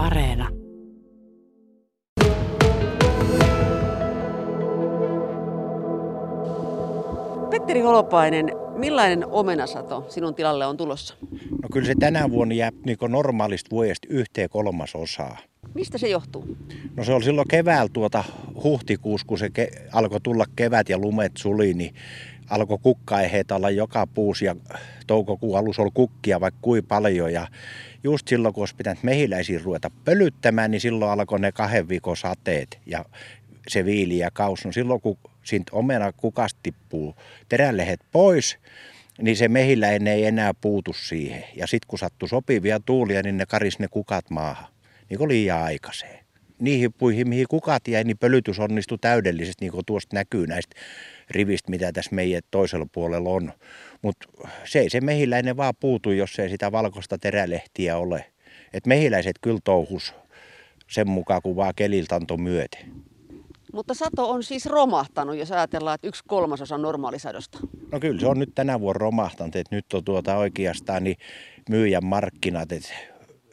Areena. Petteri Holopainen, millainen omenasato sinun tilalle on tulossa? No kyllä se tänä vuonna jää niin normaalista vuodesta yhteen kolmasosaa. Mistä se johtuu? No se oli silloin keväällä tuota huhtikuussa, kun se ke- alkoi tulla kevät ja lumet suli, niin alkoi kukkaeheet olla joka puusi ja toukokuun alussa oli kukkia vaikka kuin paljon ja just silloin kun olisi pitänyt mehiläisiin ruveta pölyttämään, niin silloin alkoi ne kahden viikon sateet ja se viili ja kaus. No silloin kun siitä omena kukasta tippuu terällehet pois, niin se mehiläinen ei enää puutu siihen. Ja sitten kun sattui sopivia tuulia, niin ne karis ne kukat maahan, niin kuin liian aikaiseen. Niihin puihin, mihin kukat jäi, niin pölytys onnistui täydellisesti, niin kuin tuosta näkyy näistä rivistä, mitä tässä meidän toisella puolella on. Mutta se ei se mehiläinen vaan puutu, jos ei sitä valkoista terälehtiä ole. Et mehiläiset kyllä touhus sen mukaan, kun vaan keliltä antoi myöten. Mutta sato on siis romahtanut, jos ajatellaan, että yksi kolmasosa normaalisadosta. No kyllä se on nyt tänä vuonna romahtanut, että nyt on tuota oikeastaan niin myyjän markkinat, että,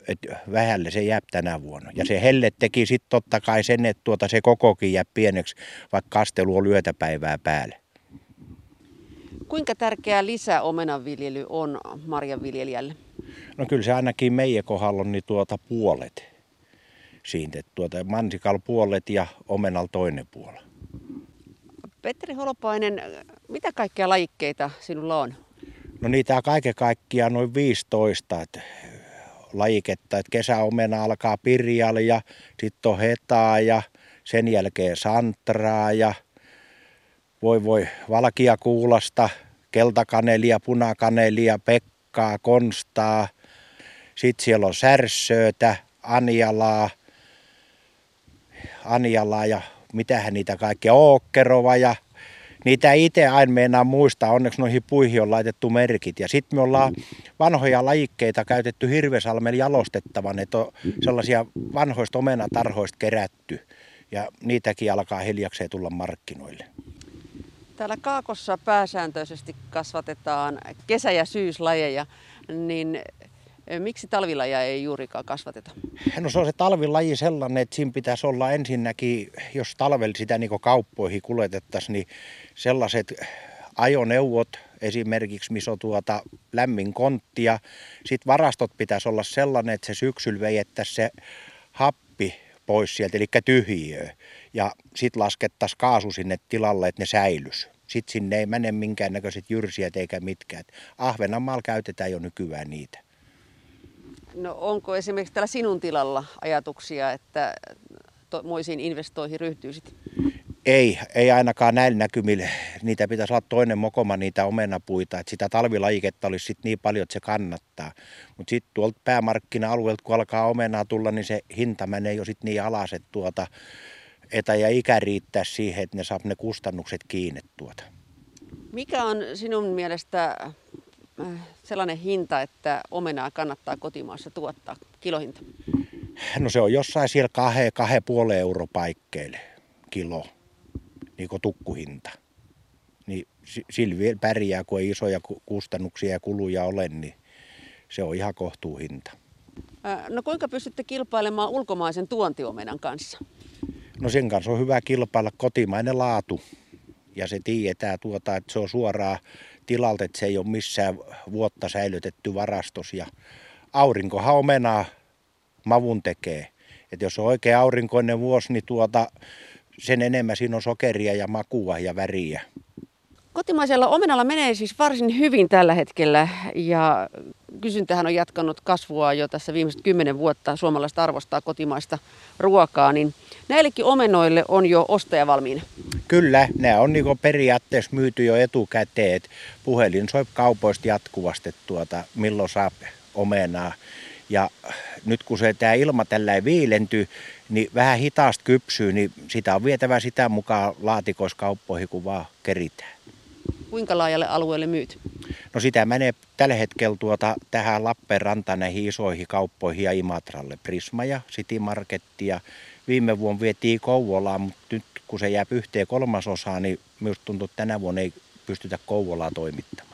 että vähälle se jää tänä vuonna. Ja se helle teki sitten totta kai sen, että tuota se kokokin jää pieneksi, vaikka kastelu on lyötäpäivää päälle. Kuinka tärkeä lisä omenanviljely on marjanviljelijälle? No kyllä se ainakin meidän kohdalla on niin tuota puolet siitä. että Tuota mansikal puolet ja omenal toinen puoli. Petteri Holopainen, mitä kaikkea lajikkeita sinulla on? No niitä on kaiken kaikkiaan noin 15 että lajiketta. Että kesäomena alkaa pirjal ja sitten on hetaa ja sen jälkeen santraa ja voi voi valkia kuulasta, keltakanelia, punakanelia, pekkaa, konstaa. Sitten siellä on särssöötä, anjalaa, anjalaa ja mitähän niitä kaikkea, ookkerova ja niitä itse aina meinaa muistaa, onneksi noihin puihin on laitettu merkit. Ja sitten me ollaan vanhoja lajikkeita käytetty Hirvesalmen jalostettavan, että on sellaisia vanhoista omenatarhoista kerätty. Ja niitäkin alkaa hiljakseen tulla markkinoille. Täällä Kaakossa pääsääntöisesti kasvatetaan kesä- ja syyslajeja, niin miksi talvilajia ei juurikaan kasvateta? No se on se talvilaji sellainen, että siinä pitäisi olla ensinnäkin, jos talvella sitä niin kauppoihin kuljetettaisiin, niin sellaiset ajoneuvot esimerkiksi, missä on tuota lämmin konttia. Sitten varastot pitäisi olla sellainen, että se syksyllä vejettäisiin se happi pois sieltä, eli tyhjiöä. Ja sitten laskettaisiin kaasu sinne tilalle, että ne säilys. Sitten sinne ei mene minkäännäköiset jyrsiät eikä mitkään. Ahvenanmaalla käytetään jo nykyään niitä. No onko esimerkiksi tällä sinun tilalla ajatuksia, että moisiin investoihin ryhtyisit? Ei, ei ainakaan näillä näkymillä. Niitä pitäisi olla toinen mokoma niitä omenapuita, että sitä talvilajiketta olisi sit niin paljon, että se kannattaa. Mutta sitten tuolta päämarkkina-alueelta, kun alkaa omenaa tulla, niin se hinta menee jo sitten niin alas, että tuota, etä ja ikä riittää siihen, että ne saa ne kustannukset kiinni tuota. Mikä on sinun mielestä sellainen hinta, että omenaa kannattaa kotimaassa tuottaa, kilohinta? No se on jossain siellä kahden, kahden puolen euro paikkeille kilo, niin kuin tukkuhinta. Niin sillä vielä pärjää, kun ei isoja kustannuksia ja kuluja ole, niin se on ihan kohtuuhinta. Äh, no kuinka pystytte kilpailemaan ulkomaisen tuontiomenan kanssa? No sen kanssa on hyvä kilpailla kotimainen laatu. Ja se tiedetään tuota, että se on suoraan tilalta, että se ei ole missään vuotta säilytetty varastos. Ja aurinkohan omenaa mavun tekee. Että jos on oikein aurinkoinen vuosi, niin tuota, sen enemmän siinä on sokeria ja makua ja väriä. Kotimaisella omenalla menee siis varsin hyvin tällä hetkellä ja kysyntähän on jatkanut kasvua jo tässä viimeiset kymmenen vuotta. Suomalaiset arvostaa kotimaista ruokaa, niin näillekin omenoille on jo ostaja valmiina. Kyllä, nämä on niin periaatteessa myyty jo etukäteen. puhelin soi kaupoista jatkuvasti, tuota, milloin saa omenaa. Ja nyt kun se tämä ilma tällä viilentyy, niin vähän hitaasti kypsyy, niin sitä on vietävä sitä mukaan laatikoiskauppoihin, kun vaan keritään. Kuinka laajalle alueelle myyt? No sitä menee tällä hetkellä tuota, tähän Lappeenrantaan näihin isoihin kauppoihin ja Imatralle. Prisma ja City Markettia. Viime vuonna vietiin Kouvolaan, mutta nyt kun se jää yhteen kolmasosaan, niin myös tuntuu, että tänä vuonna ei pystytä Kouvolaa toimittamaan.